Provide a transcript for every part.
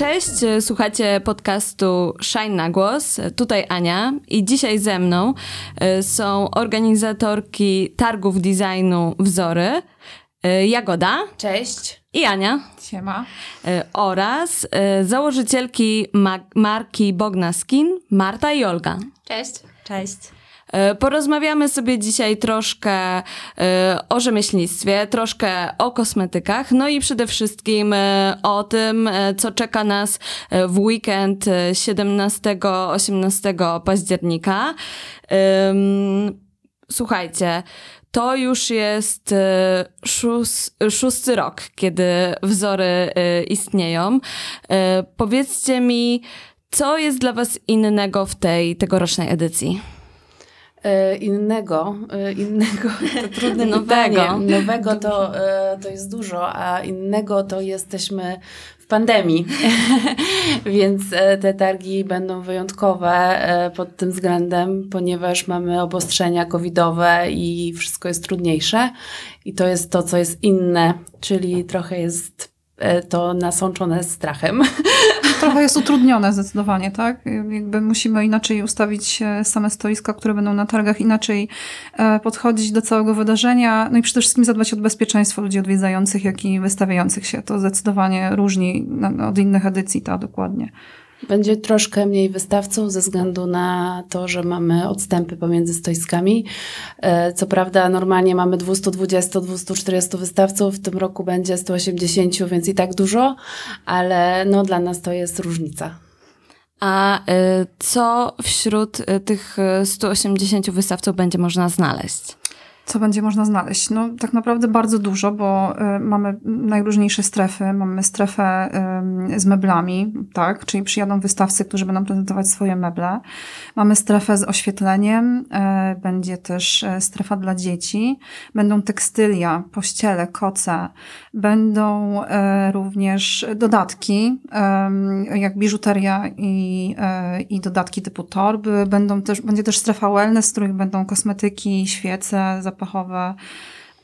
Cześć, słuchacie podcastu Shine na głos. Tutaj Ania i dzisiaj ze mną e, są organizatorki targów designu Wzory, e, Jagoda. Cześć. I Ania. Siema. E, oraz założycielki marki Bogna Skin, Marta i Olga. Cześć. Cześć. E, porozmawiamy sobie dzisiaj troszkę e, o rzemieślnictwie, troszkę o kosmetykach, no i przede wszystkim e, o tym, co czeka nas w weekend 17-18 października. Słuchajcie, to już jest szós, szósty rok, kiedy wzory istnieją. Powiedzcie mi, co jest dla Was innego w tej tegorocznej edycji? E, innego, e, innego to trudne nowego. Nowego to, e, to jest dużo, a innego to jesteśmy w pandemii, więc te targi będą wyjątkowe pod tym względem, ponieważ mamy obostrzenia covidowe i wszystko jest trudniejsze i to jest to, co jest inne, czyli trochę jest to nasączone strachem. trochę jest utrudnione zdecydowanie, tak? Jakby musimy inaczej ustawić e, same stoiska, które będą na targach, inaczej e, podchodzić do całego wydarzenia, no i przede wszystkim zadbać o bezpieczeństwo ludzi odwiedzających, jak i wystawiających się. To zdecydowanie różni od innych edycji, tak, dokładnie. Będzie troszkę mniej wystawców ze względu na to, że mamy odstępy pomiędzy stoiskami. E, co prawda normalnie mamy 220-240 wystawców, w tym roku będzie 180, więc i tak dużo, ale no dla nas to jest różnica. A y, co wśród y, tych 180 wystawców będzie można znaleźć? Co będzie można znaleźć? No, tak naprawdę bardzo dużo, bo y, mamy najróżniejsze strefy. Mamy strefę y, z meblami, tak, czyli przyjadą wystawcy, którzy będą prezentować swoje meble. Mamy strefę z oświetleniem, y, będzie też strefa dla dzieci. Będą tekstylia, pościele, koce. Będą również dodatki, jak biżuteria i, i dodatki typu torby. Będą też, będzie też strefa wellness, w których będą kosmetyki, świece, zapachowe,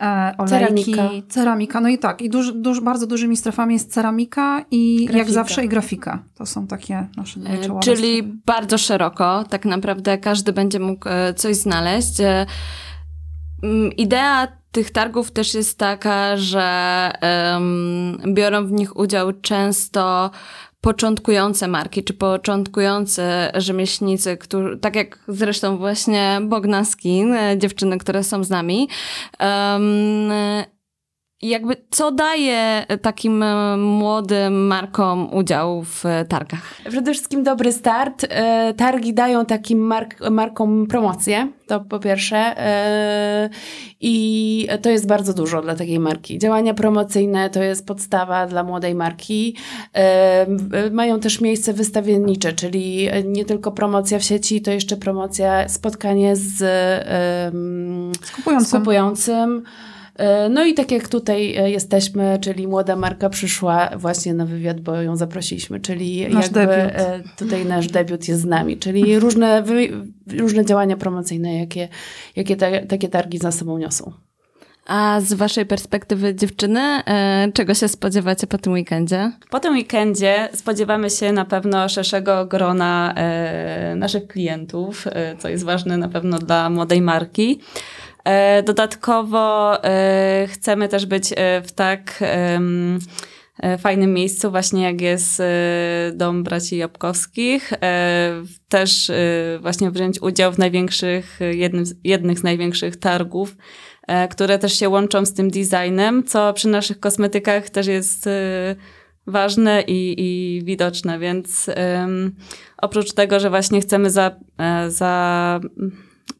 e, olejki, ceramika. ceramika. No i tak, i duż, duż, bardzo dużymi strefami jest ceramika i grafika. jak zawsze i grafika. To są takie nasze dwie e, Czyli strefy. bardzo szeroko, tak naprawdę każdy będzie mógł e, coś znaleźć. Idea tych targów też jest taka, że um, biorą w nich udział często początkujące marki, czy początkujący rzemieślnicy, którzy, tak jak zresztą właśnie Bogna Skin, e, dziewczyny, które są z nami, um, jakby co daje takim e, młodym markom udział w targach? Przede wszystkim dobry start. E, targi dają takim mark markom promocję, to po pierwsze. E, I to jest bardzo dużo dla takiej marki. Działania promocyjne to jest podstawa dla młodej marki. Mają też miejsce wystawiennicze, czyli nie tylko promocja w sieci, to jeszcze promocja, spotkanie z, z kupującym. Z kupującym E, no i tak jak tutaj e, jesteśmy, czyli młoda marka przyszła właśnie na wywiad, bo ją zaprosiliśmy, czyli nasz jakby debiut. E, tutaj nasz debiut jest z nami, czyli różne, różne działania promocyjne, jakie, jakie te, takie targi za sobą niosą. A z waszej perspektywy dziewczyny, czego się spodziewacie po tym weekendzie? Po tym weekendzie spodziewamy się na pewno szerszego grona naszych klientów, co jest ważne na pewno dla młodej marki. E, dodatkowo e, chcemy też być e, w tak fajnym miejscu, właśnie jak jest Dom Braci Jabłkowskich. Też właśnie wziąć udział w największych, jednym, jednych z największych targów, które też się łączą z tym designem, co przy naszych kosmetykach też jest ważne i, i widoczne, więc oprócz tego, że właśnie chcemy za, za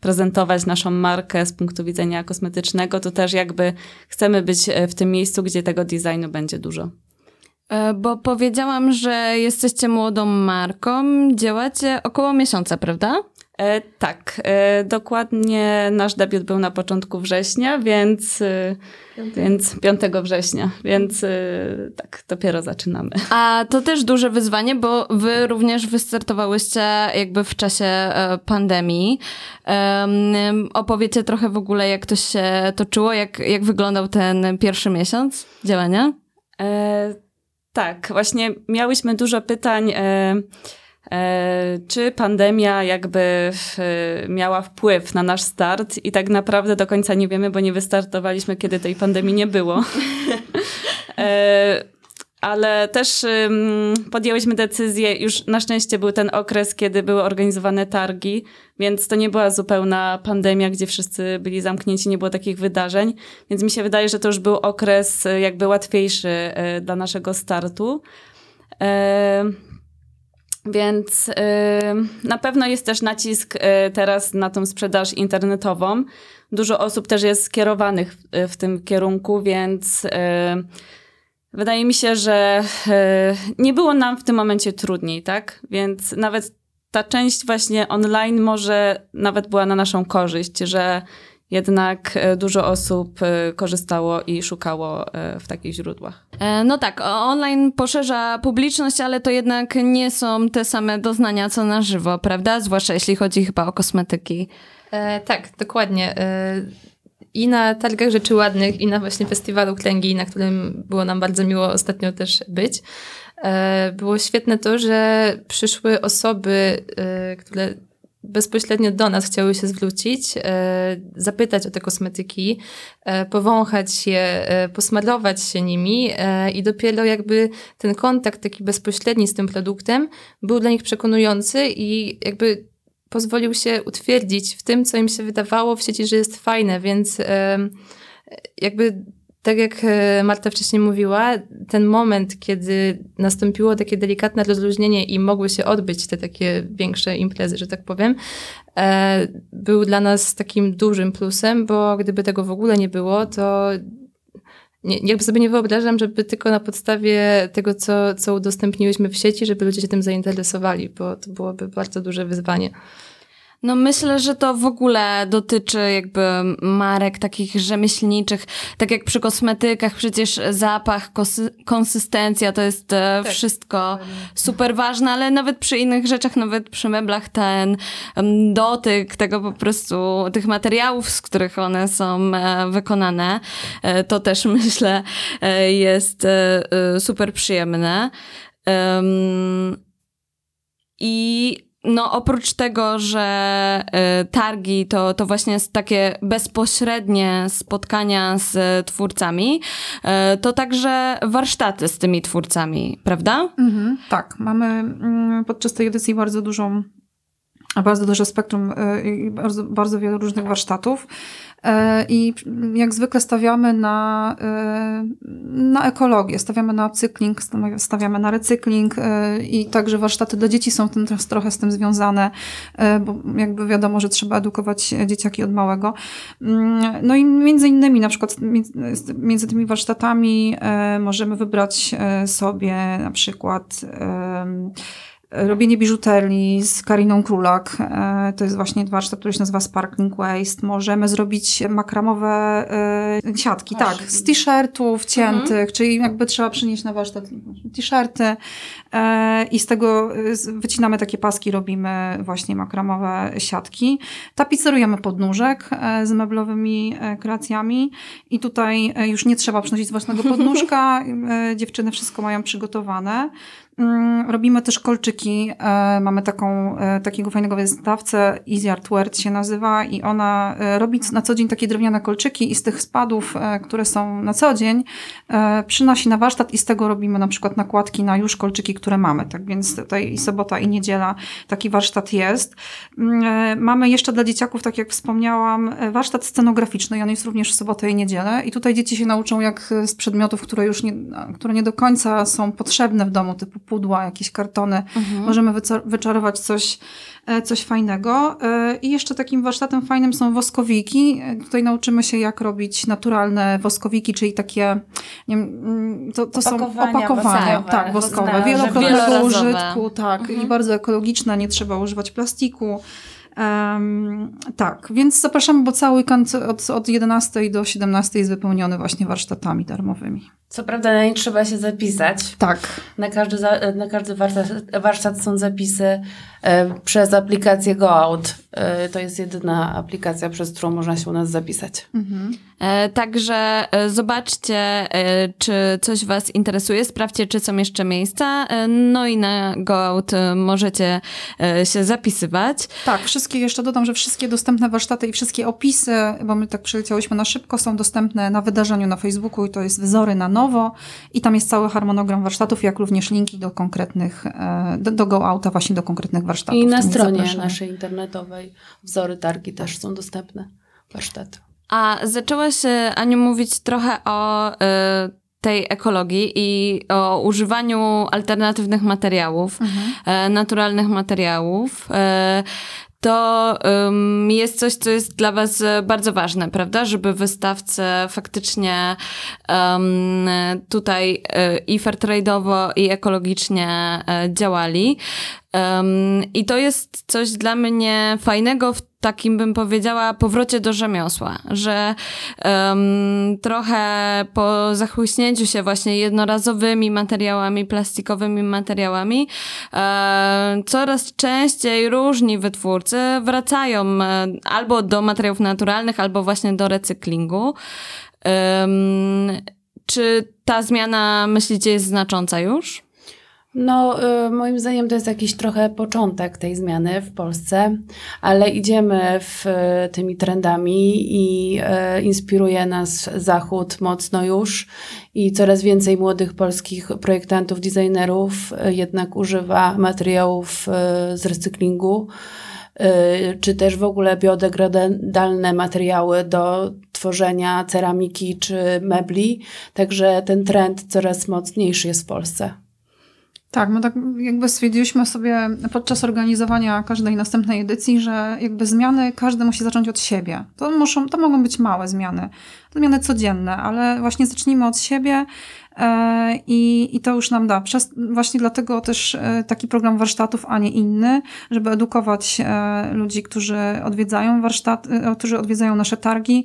prezentować naszą markę z punktu widzenia kosmetycznego, to też jakby chcemy być e, w tym miejscu, gdzie tego designu będzie dużo. E, bo powiedziałam, że jesteście młodą marką, działacie około miesiąca, prawda? E, tak, e, dokładnie nasz debiut był na początku września, więc, e, więc 5 września, więc tak, dopiero zaczynamy. A to też duże wyzwanie, bo wy również wystartowałyście jakby w czasie pandemii. Um, opowiecie trochę w ogóle, jak to się toczyło, jak, jak wyglądał ten pierwszy miesiąc działania? E, Tak, właśnie miałyśmy dużo pytań. E, czy pandemia jakby miała wpływ na nasz start i tak naprawdę do końca nie wiemy, bo nie wystartowaliśmy, kiedy tej pandemii nie było. ale też podjęłyśmy decyzję, już na szczęście był ten okres, kiedy były organizowane targi, więc to nie była zupełna pandemia, gdzie wszyscy byli zamknięci, nie było takich wydarzeń, więc mi się wydaje, że to już był okres e, jakby łatwiejszy e, dla naszego startu. Więc na pewno jest też nacisk teraz na tą sprzedaż internetową. Dużo osób też jest skierowanych w tym kierunku, więc Wydaje mi się, że nie było nam w tym momencie trudniej, tak? Więc nawet ta część właśnie online może nawet była na naszą korzyść, że jednak e, dużo osób e, korzystało i szukało w takich źródłach. No tak, online poszerza publiczność, ale to jednak nie są te same doznania co na żywo, prawda? Zwłaszcza jeśli chodzi chyba o kosmetyki. E, tak, dokładnie. E, i na targach rzeczy ładnych, i na właśnie festiwalu Klęgi, na którym było nam bardzo miło ostatnio też być. E, było świetne to, że przyszły osoby, e, które bezpośrednio do nas chciały się zwrócić, e, zapytać o te kosmetyki, powąchać je, posmarować się nimi i dopiero jakby ten kontakt taki bezpośredni z tym produktem był dla nich przekonujący i jakby pozwolił się utwierdzić w tym, co im się wydawało w sieci, że jest fajne, więc jakby tak jak e, Marta wcześniej mówiła, ten moment, kiedy nastąpiło takie delikatne rozluźnienie i mogły się odbyć te takie większe imprezy, że tak powiem, e, był dla nas takim dużym plusem, bo gdyby tego w ogóle nie było, to nie, jakby sobie nie wyobrażam, żeby tylko na podstawie tego, co, co udostępniłyśmy w sieci, żeby ludzie się tym zainteresowali, bo to byłoby bardzo duże wyzwanie. No myślę, że to w ogóle dotyczy jakby marek takich rzemieślniczych, tak jak przy kosmetykach przecież zapach, konsystencja to jest e, tak. wszystko super ważne, ale nawet przy innych rzeczach, nawet przy meblach ten dotyk tego po prostu, tych materiałów, z których one są e, wykonane, e, to też myślę jest super przyjemne. I no oprócz tego, że y, targi to, to właśnie takie bezpośrednie spotkania z twórcami, y, to także warsztaty z tymi twórcami, prawda? Mhm, tak, mamy mm, podczas tej edycji bardzo dużą bardzo duże spektrum bardzo, bardzo wiele różnych warsztatów. E, I jak zwykle stawiamy na, e, na ekologię, stawiamy na cykling, stawiamy na recykling e, i także warsztaty dla dzieci są tym trochę z tym związane, bo jakby wiadomo, że trzeba edukować dzieciaki od małego. Mm, no i między innymi na przykład między tymi warsztatami możemy wybrać sobie na przykład robienie biżuterii z Kariną Królak. E, to jest właśnie warsztat, który się nazywa Sparkling Waste. Możemy zrobić makramowe e, siatki, tak, z t-shirtów ciętych, mhm. czyli jakby trzeba przynieść na warsztat t-shirty e, i z tego wycinamy takie paski, robimy właśnie makramowe siatki. Tapicerujemy podnóżek z meblowymi kreacjami i tutaj już nie trzeba przynosić własnego podnóżka. Dziewczyny wszystko mają przygotowane. Mm, robimy też kolczyki. E, mamy taką, e, takiego fajnego wystawcę, Easy Artware się nazywa i ona e, robi na co dzień takie drewniane kolczyki i z tych spadów, które są na co dzień, przynosi na warsztat i z tego robimy na przykład nakładki na już kolczyki, które mamy. Tak więc tutaj i sobota i niedziela taki warsztat jest. Mm, mamy jeszcze dla dzieciaków, tak jak wspomniałam, warsztat scenograficzny i on jest również w sobotę i niedzielę i tutaj dzieci się nauczą jak z przedmiotów, które już nie, które nie do końca są potrzebne w domu, typu pudła, jakieś kartony. Mhm. Możemy wyczarować coś, e, coś fajnego. E, I jeszcze takim warsztatem fajnym są woskowiki. E, tutaj nauczymy się, jak robić naturalne woskowiki, czyli takie, nie wiem, mm, to, to są opakowania, woskowe, tak, woskowe, wielokrotnego użytku, tak, mhm. i bardzo ekologiczne, nie trzeba używać plastiku. Um, tak, więc zapraszamy, bo cały weekend od, od 11 do 17 jest wypełniony właśnie warsztatami darmowymi. Co prawda na nie trzeba się zapisać. Tak. Na każdy, za, na każdy warsztat, warsztat są zapisy e, przez aplikację GoOut. E, to jest jedyna aplikacja, przez którą można się u nas zapisać. E, Także e, zobaczcie, e, czy coś Was interesuje, sprawdźcie, czy są jeszcze miejsca. E, No i na GoOut e, możecie e, się zapisywać. Tak, wszystkie, jeszcze dodam, że wszystkie dostępne warsztaty i wszystkie opisy, bo my tak przyleciałyśmy na szybko, są dostępne na wydarzeniu na Facebooku i to jest Wzory na nowo i tam jest cały harmonogram warsztatów, jak również linki do konkretnych, e, do, do Go Outa właśnie do konkretnych warsztatów. I na stronie naszej internetowej wzory targi też są dostępne warsztaty. A zaczęłaś, e, Aniu, mówić trochę o e, tej ekologii i o używaniu alternatywnych materiałów, e, naturalnych materiałów. E, to ym, jest coś, co jest dla Was e, bardzo ważne, prawda? Żeby wystawcy faktycznie ym, tutaj e, i fairtrade'owo, i ekologicznie e, działali. Ym, I to jest coś dla mnie fajnego w takim, bym powiedziała, powrocie do rzemiosła, że em, trochę po zachłyśnięciu się właśnie jednorazowymi materiałami, plastikowymi materiałami, e, coraz częściej różni wytwórcy wracają e, albo do materiałów naturalnych, albo właśnie do recyklingu. Czy ta zmiana, myślicie, jest znacząca już? No, y, moim zdaniem to jest jakiś trochę początek tej zmiany w Polsce, ale idziemy w, y, tymi trendami i y, inspiruje nas Zachód mocno już i coraz więcej młodych polskich projektantów, designerów jednak używa materiałów z recyklingu czy też w ogóle biodegradalne materiały do tworzenia ceramiki czy mebli. Także ten trend coraz mocniejszy jest w Polsce. Tak, my tak jakby stwierdziliśmy sobie podczas organizowania każdej następnej edycji, że jakby zmiany każdy musi zacząć od siebie. To, muszą, to mogą być małe zmiany, zmiany codzienne, ale właśnie zacznijmy od siebie e, i, i to już nam da. Przez, właśnie dlatego też e, taki program warsztatów, a nie inny, żeby edukować e, ludzi, którzy odwiedzają warsztat, którzy odwiedzają nasze targi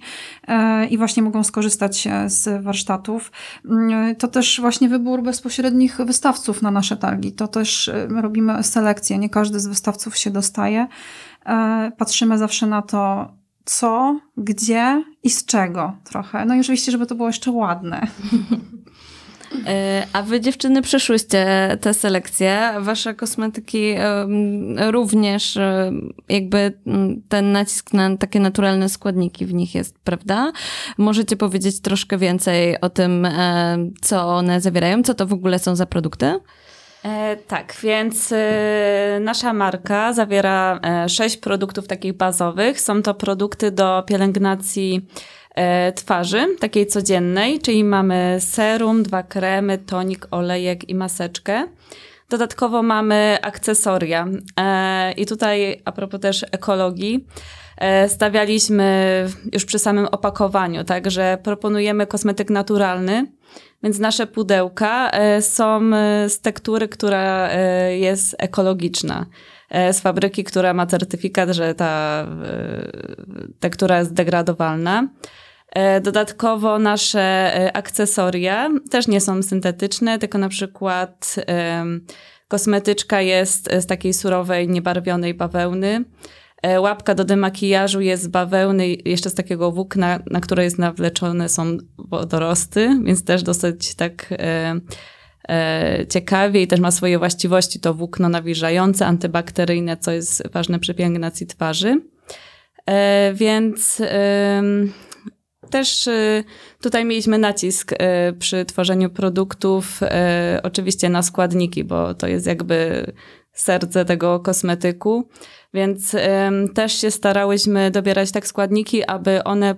i właśnie mogą skorzystać z warsztatów. Mm, To też właśnie wybór bezpośrednich wystawców na nasze targi. To też my robimy selekcję. Nie każdy z wystawców się dostaje. Patrzymy zawsze na to, co, gdzie i z czego trochę. No i oczywiście, żeby to było jeszcze ładne. E, A wy dziewczyny przeszłyście te selekcje. Wasze kosmetyki również e, jakby m, ten nacisk na takie naturalne składniki w nich jest, prawda? Możecie powiedzieć troszkę więcej o tym, e, co one zawierają, co to w ogóle są za produkty? E, tak, więc e, nasza marka zawiera e, sześć produktów takich bazowych. Są to produkty do pielęgnacji e, twarzy, takiej codziennej, czyli mamy serum, dwa kremy, tonik, olejek i maseczkę. Dodatkowo mamy akcesoria. E, I tutaj, a propos też ekologii, e, stawialiśmy już przy samym opakowaniu, tak, że proponujemy kosmetyk naturalny, więc nasze pudełka e, są e, z tektury, która e, jest ekologiczna. Z fabryki, która ma certyfikat, że ta tektura jest degradowalna. Dodatkowo nasze akcesoria też nie są syntetyczne, tylko na przykład kosmetyczka jest z takiej surowej, niebarwionej bawełny. E, Łapka do demakijażu jest z bawełny, jeszcze z takiego włókna, na które jest nawleczone są wodorosty, więc też dosyć tak e, e, ciekawie i też ma swoje właściwości. To włókno nawilżające, antybakteryjne, co jest ważne przy pielęgnacji twarzy. Więc też tutaj mieliśmy nacisk przy tworzeniu produktów, oczywiście na składniki, bo to jest jakby serce tego kosmetyku, więc też się starałyśmy dobierać tak składniki, aby one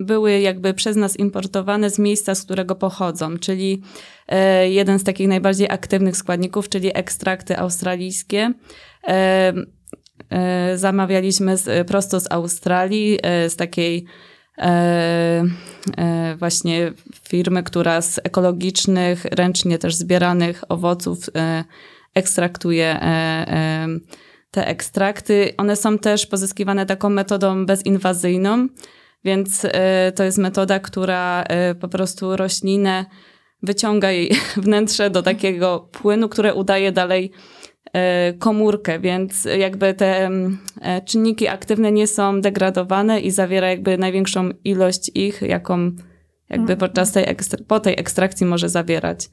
były jakby przez nas importowane z miejsca, z którego pochodzą, czyli e, jeden z takich najbardziej aktywnych składników, czyli ekstrakty australijskie. E, zamawialiśmy z, prosto z Australii, e, z takiej właśnie firmy, która z ekologicznych, ręcznie też zbieranych owoców ekstraktuje e, e, te ekstrakty. One są też pozyskiwane taką metodą bezinwazyjną, więc e, to jest metoda, która po prostu roślinę wyciąga jej wnętrze do takiego płynu, które udaje dalej komórkę, więc jakby te czynniki aktywne nie są degradowane i zawiera jakby największą ilość ich, jaką jakby podczas tej, po tej ekstrakcji może zawierać.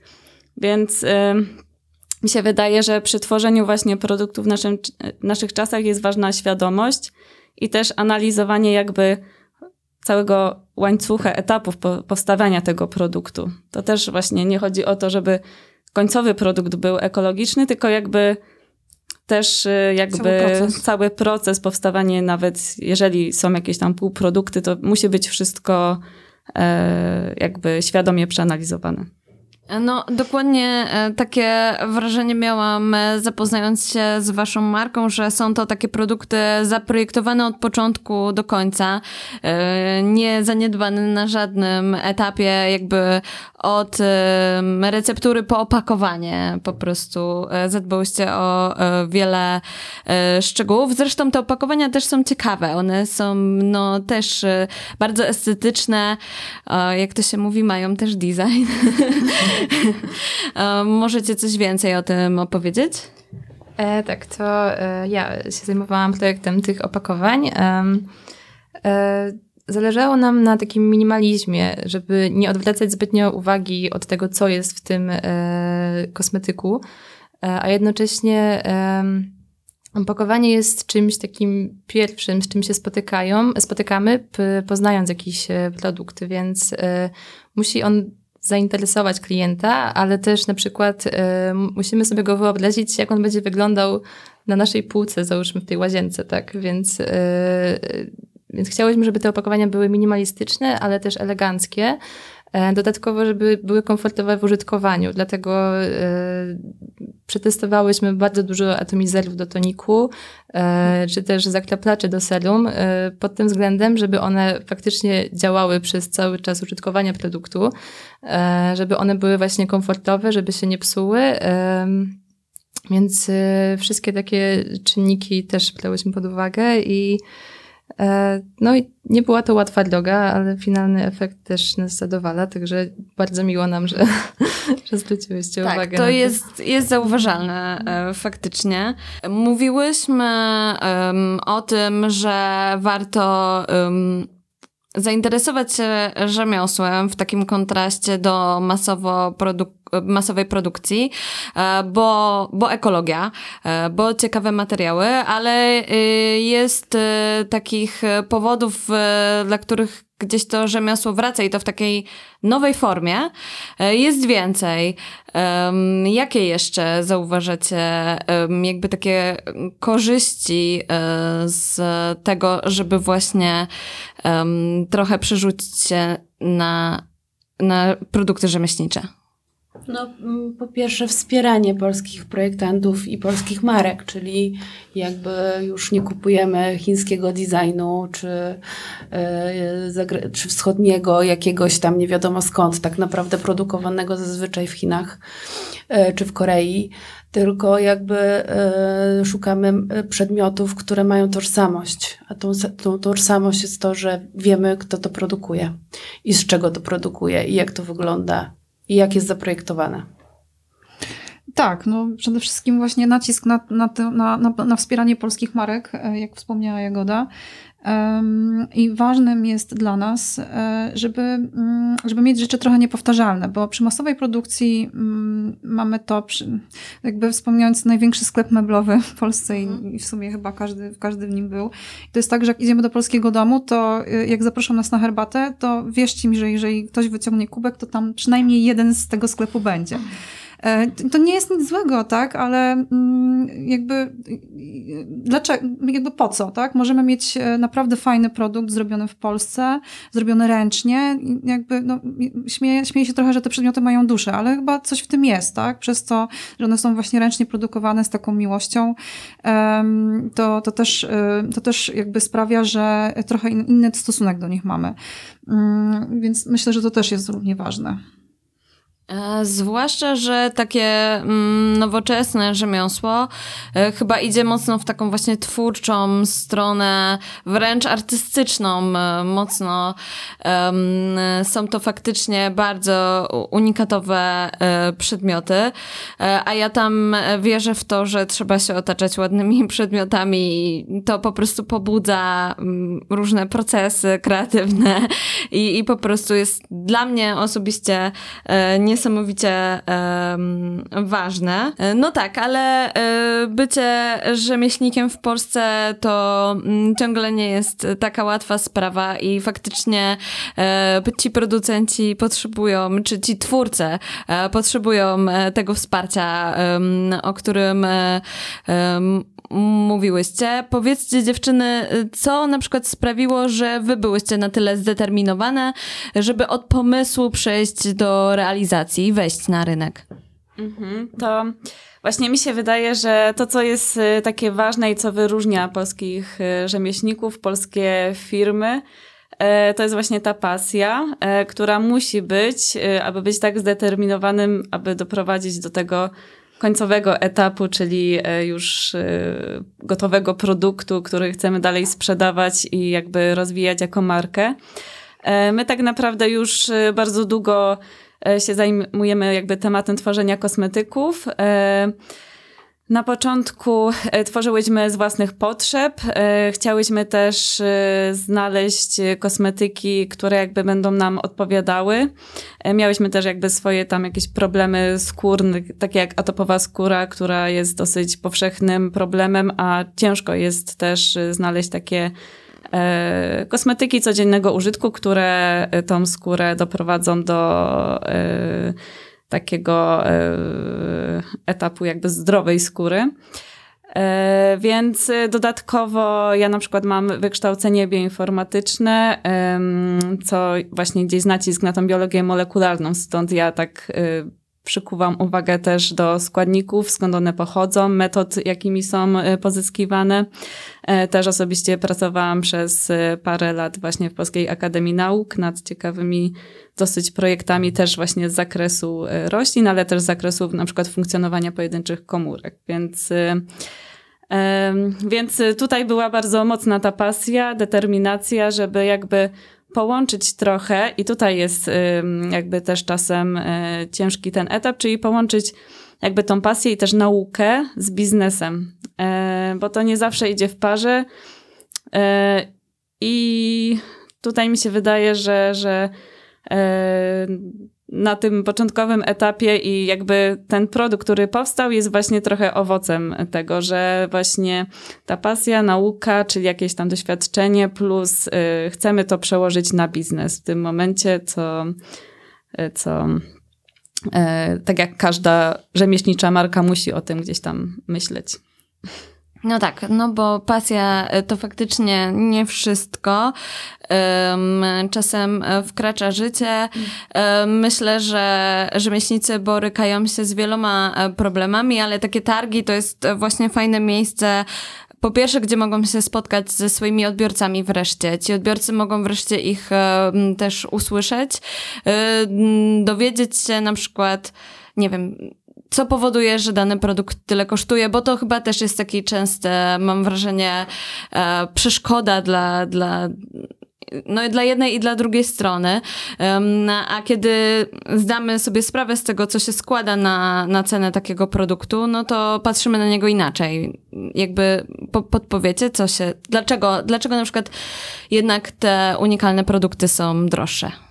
Więc mi się wydaje, że przy tworzeniu właśnie produktów w naszym, naszych czasach jest ważna świadomość i też analizowanie jakby całego łańcucha etapów powstawania tego produktu. To też właśnie nie chodzi o to, żeby końcowy produkt był ekologiczny, tylko jakby też y, jakby cały proces, cały proces powstawanie, nawet jeżeli są jakieś tam półprodukty, to musi być wszystko e, jakby świadomie przeanalizowane. No, dokładnie e, takie wrażenie miałam, e, zapoznając się z Waszą marką, że są to takie produkty zaprojektowane od początku do końca, e, nie zaniedbane na żadnym etapie, jakby od receptury po opakowanie. Po prostu zadbałyście o wiele szczegółów. Zresztą te opakowania też są ciekawe. One są, no, też bardzo estetyczne. Jak to się mówi, mają też design. Możecie coś więcej o tym opowiedzieć? E, tak, to e, ja się zajmowałam projektem tych opakowań. E, zależało nam na takim minimalizmie, żeby nie odwracać zbytnio uwagi od tego, co jest w tym e, kosmetyku, e, a jednocześnie Opakowanie jest czymś takim pierwszym, z czym się spotykają, spotykamy, poznając jakiś e, produkt, więc musi on zainteresować klienta, ale też na przykład y, musimy sobie go wyobrazić, jak on będzie wyglądał na naszej półce, załóżmy w tej łazience, tak? Więc, y, więc chciałyśmy, żeby te opakowania były minimalistyczne, ale też eleganckie. E, dodatkowo, żeby były komfortowe w użytkowaniu, dlatego y, przetestowałyśmy bardzo dużo atomizerów do toniku, e, czy też zaklaplaczy do serum, e, pod tym względem, żeby one faktycznie działały przez cały czas użytkowania produktu, e, żeby one były właśnie komfortowe, żeby się nie psuły. Więc wszystkie takie czynniki też brałyśmy pod uwagę i E, no i nie była to łatwa droga, ale finalny efekt też nas zadowala, także bardzo miło nam, że, że zwróciłyście tak, uwagę. to jest, jest zauważalne e, faktycznie. Mówiłyśmy um, o tym, że warto um, zainteresować się rzemiosłem w takim kontraście do masowo produk masowej produkcji, e, bo, bo ekologia, e, bo ciekawe materiały, ale y, jest takich powodów, dla których gdzieś to rzemiosło wraca i to w takiej nowej formie. E, jest więcej. Jakie jeszcze zauważacie jakby takie korzyści z tego, żeby właśnie trochę przerzucić się na, na produkty rzemieślnicze? No, mm, po pierwsze wspieranie polskich projektantów i polskich marek, czyli jakby już nie kupujemy chińskiego designu, czy, yy, czy wschodniego, jakiegoś tam nie wiadomo skąd, tak naprawdę produkowanego zazwyczaj w Chinach yy, czy w Korei, tylko jakby yy, szukamy przedmiotów, które mają tożsamość. A tą, tą tożsamość jest to, że wiemy, kto to produkuje i z czego to produkuje i jak to wygląda i jak jest zaprojektowane. Tak, no przede wszystkim właśnie nacisk na, na, na, na, na wspieranie polskich marek, e, jak wspomniała Jagoda. I ważnym jest dla nas, e, żeby, mm, żeby mieć rzeczy trochę niepowtarzalne, bo przy masowej produkcji mm, mamy to, przy, jakby wspomniając, największy sklep meblowy w Polsce mhm. i w sumie chyba każdy, każdy w nim był. I to jest tak, że jak idziemy do polskiego domu, to e, jak zaproszą nas na herbatę, to wierzcie mi, że jeżeli ktoś wyciągnie kubek, to tam przynajmniej jeden z tego sklepu będzie. E, to nie jest nic złego, tak, ale mm, jakby dlaczego, jakby po co, tak? Możemy mieć e, naprawdę fajny produkt zrobiony w Polsce, zrobiony ręcznie, jakby, no, śmieję, śmieję się trochę, że te przedmioty mają duszę, ale chyba coś w tym jest, tak? Przez to, że one są właśnie ręcznie produkowane z taką miłością, to, to, też, e, to też jakby sprawia, że trochę inny stosunek do nich mamy. Mm, więc myślę, że to też jest równie ważne. E, zwłaszcza, że takie mm, nowoczesne rzemiosło e, chyba idzie mocno w taką właśnie twórczą stronę, wręcz artystyczną. E, mocno są to faktycznie bardzo unikatowe przedmioty, a ja tam wierzę w to, że trzeba się otaczać ładnymi przedmiotami i to po prostu pobudza mm, różne procesy kreatywne i, i po prostu jest dla mnie osobiście nie niesamowicie um, ważne. No tak, ale y, bycie rzemieślnikiem w Polsce to um, ciągle nie jest taka łatwa sprawa i faktycznie y, ci producenci potrzebują, czy ci twórcy potrzebują tego wsparcia, o którym mówiłyście. Powiedzcie dziewczyny, co na przykład sprawiło, że wy byłyście na tyle zdeterminowane, żeby od pomysłu przejść do realizacji i wejść na rynek? Mhm, to właśnie mi się wydaje, że to, co jest y, takie ważne i co wyróżnia polskich y, rzemieślników, polskie firmy, y, to jest właśnie ta pasja, która musi być, aby być tak zdeterminowanym, aby doprowadzić do tego końcowego etapu, czyli e, już e, gotowego produktu, który chcemy dalej sprzedawać i jakby rozwijać jako markę. E, my tak naprawdę już bardzo długo się zajmujemy jakby tematem tworzenia kosmetyków. Na początku e, tworzyłyśmy z własnych potrzeb. E, chciałyśmy też e, znaleźć kosmetyki, które jakby będą nam odpowiadały. Miałyśmy też jakby swoje tam jakieś problemy skórne, takie jak atopowa skóra, która jest dosyć powszechnym problemem, a ciężko jest też znaleźć takie kosmetyki codziennego użytku, które tą skórę doprowadzą do takiego e, etapu jakby zdrowej skóry. E, więc dodatkowo ja na przykład mam wykształcenie bioinformatyczne, co właśnie gdzieś nacisk na tą biologię molekularną, stąd ja tak e, przykuwam uwagę też do składników, skąd one pochodzą, metod, jakimi są pozyskiwane. Też osobiście pracowałam przez parę lat właśnie w Polskiej Akademii Nauk nad ciekawymi dosyć projektami też właśnie z zakresu e, roślin, ale też z zakresu na przykład funkcjonowania pojedynczych komórek. Więc, e, więc tutaj była bardzo mocna ta pasja, determinacja, żeby jakby połączyć trochę, i tutaj jest jakby też czasem e, ciężki ten etap, czyli połączyć jakby tą pasję i też naukę z biznesem, bo to nie zawsze idzie w parze. I tutaj mi się wydaje, że, że E, na tym początkowym etapie i jakby ten produkt, który powstał, jest właśnie trochę owocem tego, że właśnie ta pasja, nauka, czyli jakieś tam doświadczenie, plus y, chcemy to przełożyć na biznes w tym momencie, co, y, co y, tak jak każda rzemieślnicza marka musi o tym gdzieś tam myśleć. No tak, no bo pasja e, to faktycznie nie wszystko. Czasem e, wkracza życie. Myślę, że rzemieślnicy borykają się z wieloma e, problemami, ale takie targi to jest właśnie fajne miejsce po pierwsze, gdzie mogą się spotkać ze swoimi odbiorcami wreszcie. Ci odbiorcy mogą wreszcie ich też usłyszeć, dowiedzieć się na przykład, nie wiem, co powoduje, że dany produkt tyle kosztuje, bo to chyba też jest taki częsty, mam wrażenie, e, przeszkoda dla, dla no dla jednej i dla drugiej strony. A kiedy zdamy sobie sprawę z tego, co się składa na, na cenę takiego produktu, no to patrzymy na niego inaczej. Jakby po, podpowiecie, co się, dlaczego, dlaczego na przykład jednak te unikalne produkty są droższe.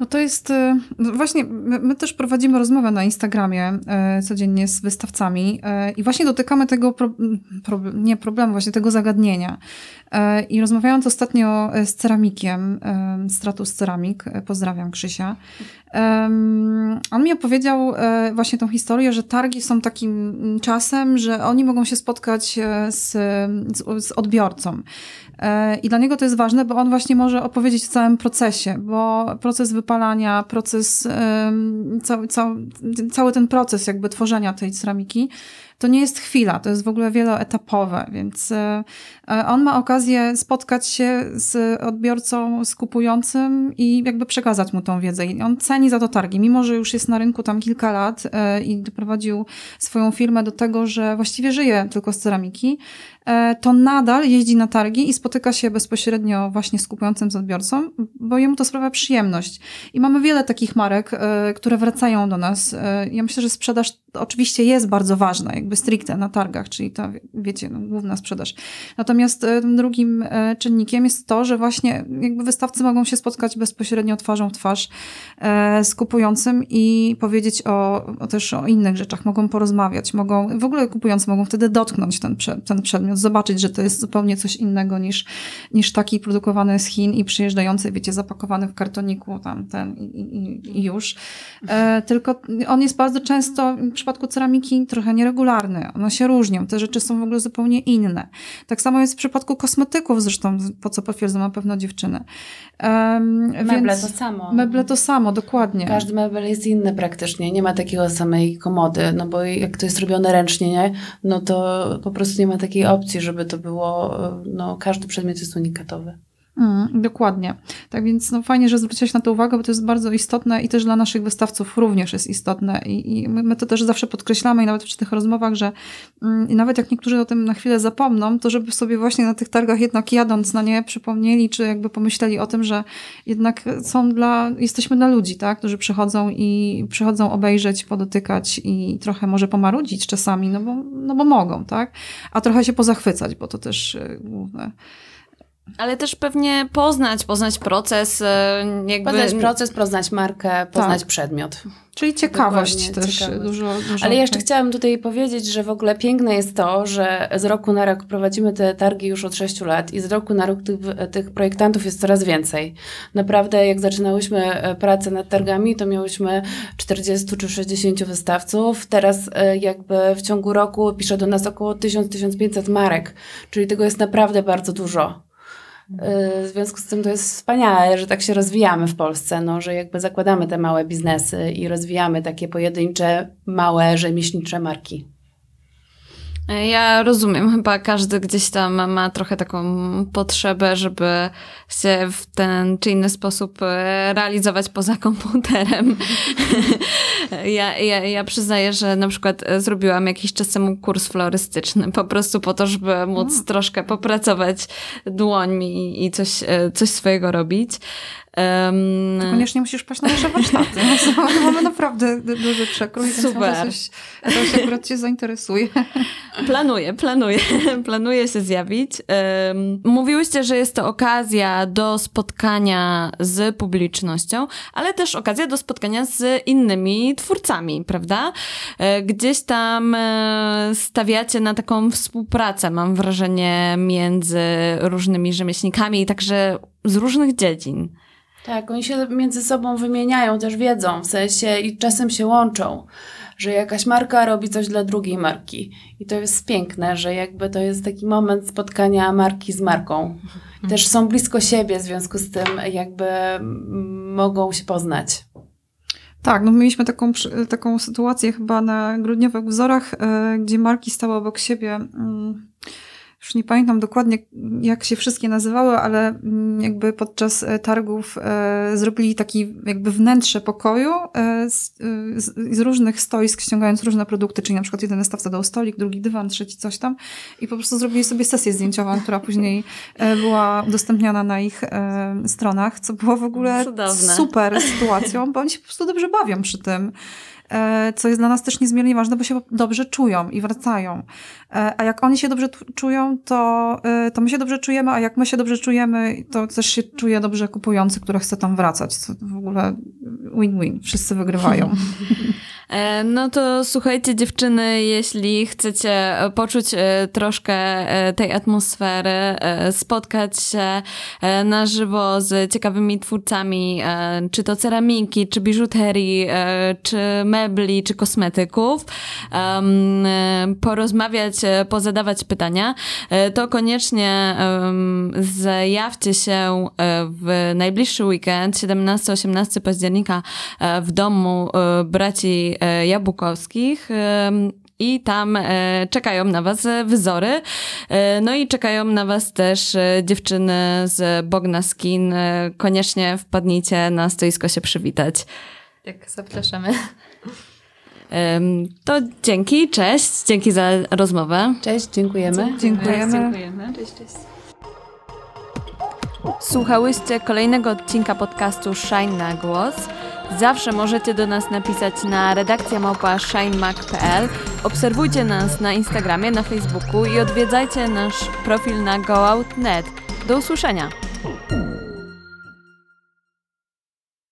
No to jest y, no właśnie, my, my, też prowadzimy rozmowę na Instagramie e, codziennie z wystawcami e, i właśnie dotykamy tego, pro, pro, nie problemu, właśnie tego zagadnienia. E, I rozmawiając ostatnio z ceramikiem, Stratus Ceramik, pozdrawiam Krzysia, on mi opowiedział właśnie tą historię, że targi są takim czasem, że oni mogą się spotkać z, z, z odbiorcą. I dla niego to jest ważne, bo on właśnie może opowiedzieć o całym procesie, bo proces wypalania, proces, cały, cały, cały ten proces jakby tworzenia tej ceramiki to nie jest chwila, to jest w ogóle wieloetapowe, więc e, e, on ma okazję spotkać się z odbiorcą, z kupującym i jakby przekazać mu tą wiedzę. I on ceni za to targi, mimo że już jest na rynku tam kilka lat e, i doprowadził swoją firmę do tego, że właściwie żyje tylko z ceramiki, to nadal jeździ na targi i spotyka się bezpośrednio właśnie z kupującym, z odbiorcą, bo jemu to sprawia przyjemność. I mamy wiele takich marek, które wracają do nas. Ja myślę, że sprzedaż oczywiście jest bardzo ważna, jakby stricte na targach, czyli ta, wiecie, no, główna sprzedaż. Natomiast e, drugim e, czynnikiem jest to, że właśnie jakby wystawcy mogą się spotkać bezpośrednio twarzą w twarz e, z kupującym i powiedzieć o, o też o innych rzeczach, mogą porozmawiać, mogą, w ogóle kupujący mogą wtedy dotknąć ten, ten przedmiot, zobaczyć, że to jest zupełnie coś innego niż, niż taki produkowany z Chin i przyjeżdżający, wiecie, zapakowany w kartoniku tam ten i, i, i już. E, tylko on jest bardzo często przypadku ceramiki trochę nieregularny. One się różnią. Te rzeczy są w ogóle zupełnie inne. Tak samo jest w przypadku kosmetyków, zresztą po co potwierdzą na pewno dziewczyny. Um, meble to samo. Meble to samo, dokładnie. Każdy mebel jest inny praktycznie. Nie ma takiego samej komody, no bo jak to jest robione ręcznie, nie? no to po prostu nie ma takiej opcji, żeby to było, no każdy przedmiot jest unikatowy. Mm, dokładnie. Tak więc no, fajnie, że zwróciłeś na to uwagę, bo to jest bardzo istotne i też dla naszych wystawców również jest istotne. I, i my to też zawsze podkreślamy i nawet w tych rozmowach, że mm, nawet jak niektórzy o tym na chwilę zapomną, to żeby sobie właśnie na tych targach jednak jadąc na nie przypomnieli, czy jakby pomyśleli o tym, że jednak są dla, jesteśmy dla ludzi, tak, którzy przychodzą i przychodzą obejrzeć, podotykać i trochę może pomarudzić czasami, no bo, no bo mogą, tak, a trochę się pozachwycać, bo to też y, główne. Ale też pewnie poznać, poznać proces. E, jakby... Poznać proces, poznać markę, poznać tak. przedmiot. Czyli ciekawość Dokładnie, też ciekawość. Dużo, dużo. Ale jeszcze chciałam tutaj powiedzieć, że w ogóle piękne jest to, że z roku na rok prowadzimy te targi już od 6 lat i z roku na rok tych, tych projektantów jest coraz więcej. Naprawdę jak zaczynałyśmy e, pracę nad targami, to miałyśmy 40 czy 60 wystawców. Teraz e, jakby w ciągu roku pisze do nas około 1000-1500 marek, czyli tego jest naprawdę bardzo dużo. W związku z tym to jest wspaniałe, że tak się rozwijamy w Polsce, no, że jakby zakładamy te małe biznesy i rozwijamy takie pojedyncze, małe, rzemieślnicze marki. Ja rozumiem, chyba każdy gdzieś tam ma trochę taką potrzebę, żeby się w ten czy inny sposób e, realizować poza komputerem. ja, ja, ja przyznaję, że na przykład e, zrobiłam jakiś czas temu kurs florystyczny, po prostu po to, żeby móc troszkę popracować dłońmi i coś, e, coś swojego robić. Um, to koniecznie musisz paść na nasze warsztaty. Mamy naprawdę duży przekrój, Super. więc coś, coś akurat cię zainteresuje. Planuję, planuję. Planuję się zjawić. Um, mówiłyście, że jest to okazja do spotkania z publicznością, ale też okazja do spotkania z innymi twórcami, prawda? E, gdzieś tam e, stawiacie na taką współpracę, mam wrażenie, między różnymi rzemieślnikami i także z różnych dziedzin. Tak, oni się między sobą wymieniają też wiedzą, w sensie i czasem się łączą, że jakaś marka robi coś dla drugiej marki. I to jest piękne, że jakby to jest taki moment spotkania marki z marką. Też są blisko siebie, w związku z tym jakby mogą się poznać. Tak, no mieliśmy taką, taką sytuację chyba na grudniowych wzorach, e, gdzie marki stały obok siebie. Już nie pamiętam dokładnie, jak się wszystkie nazywały, ale mm, jakby podczas e, targów e, zrobili taki jakby wnętrze pokoju e, z, z, różnych stoisk, ściągając różne produkty, czyli na przykład jeden stawca dał stolik, drugi dywan, trzeci coś tam i po prostu zrobili sobie sesję zdjęciową, która później była udostępniana na ich stronach, co było w ogóle Cudowne. super sytuacją, bo oni się po prostu dobrze bawią przy tym. E, co jest dla nas też niezmiernie ważne, bo się dobrze czują i wracają. E, a jak oni się dobrze czują, to, e, to my się dobrze czujemy, a jak my się dobrze czujemy, to też się czuje dobrze kupujący, który chce tam wracać. Co w ogóle win-win, wszyscy wygrywają. No to słuchajcie dziewczyny, jeśli chcecie poczuć troszkę tej atmosfery, spotkać się na żywo z ciekawymi twórcami, czy to ceramiki, czy biżuterii, czy mebli czy kosmetyków, um, porozmawiać, pozadawać pytania, e, to koniecznie um, zjawcie się e, w najbliższy weekend, 17-18 października e, w domu braci Jabłkowskich. i tam e, czekają na Was e, wzory. E, no i czekają na Was też e, dziewczyny z Bogna Skin. E, koniecznie wpadnijcie na stoisko się przywitać. Tak, zapraszamy. To dzięki, cześć, dzięki za rozmowę. Cześć, dziękujemy. Dziękujemy. Dziękujemy. Cześć, cześć. Słuchałyście kolejnego odcinka podcastu Shine na głos. Zawsze możecie do nas napisać na redakcja małpa shinemac.pl. Obserwujcie nas na Instagramie, na Facebooku i odwiedzajcie nasz profil na goout.net. Do usłyszenia!